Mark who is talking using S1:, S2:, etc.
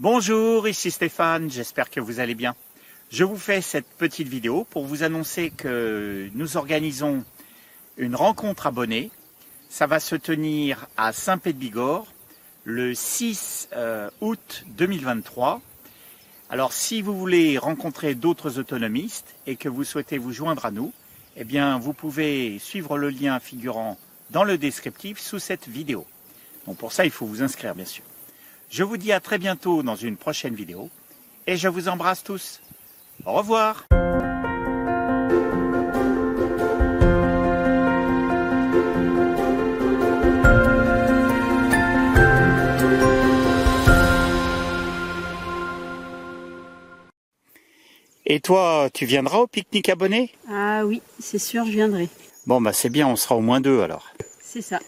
S1: Bonjour, ici Stéphane, j'espère que vous allez bien. Je vous fais cette petite vidéo pour vous annoncer que nous organisons une rencontre abonnée. Ça va se tenir à Saint-Pé-de-Bigorre le 6 euh, août 2023. Alors si vous voulez rencontrer d'autres autonomistes et que vous souhaitez vous joindre à nous, eh bien vous pouvez suivre le lien figurant dans le descriptif sous cette vidéo. Donc pour ça, il faut vous inscrire bien sûr. Je vous dis à très bientôt dans une prochaine vidéo et je vous embrasse tous. Au revoir Et toi, tu viendras au pique-nique abonné?
S2: Ah oui, c'est sûr, je viendrai.
S1: Bon, bah c'est bien, on sera au moins deux alors.
S2: C'est ça.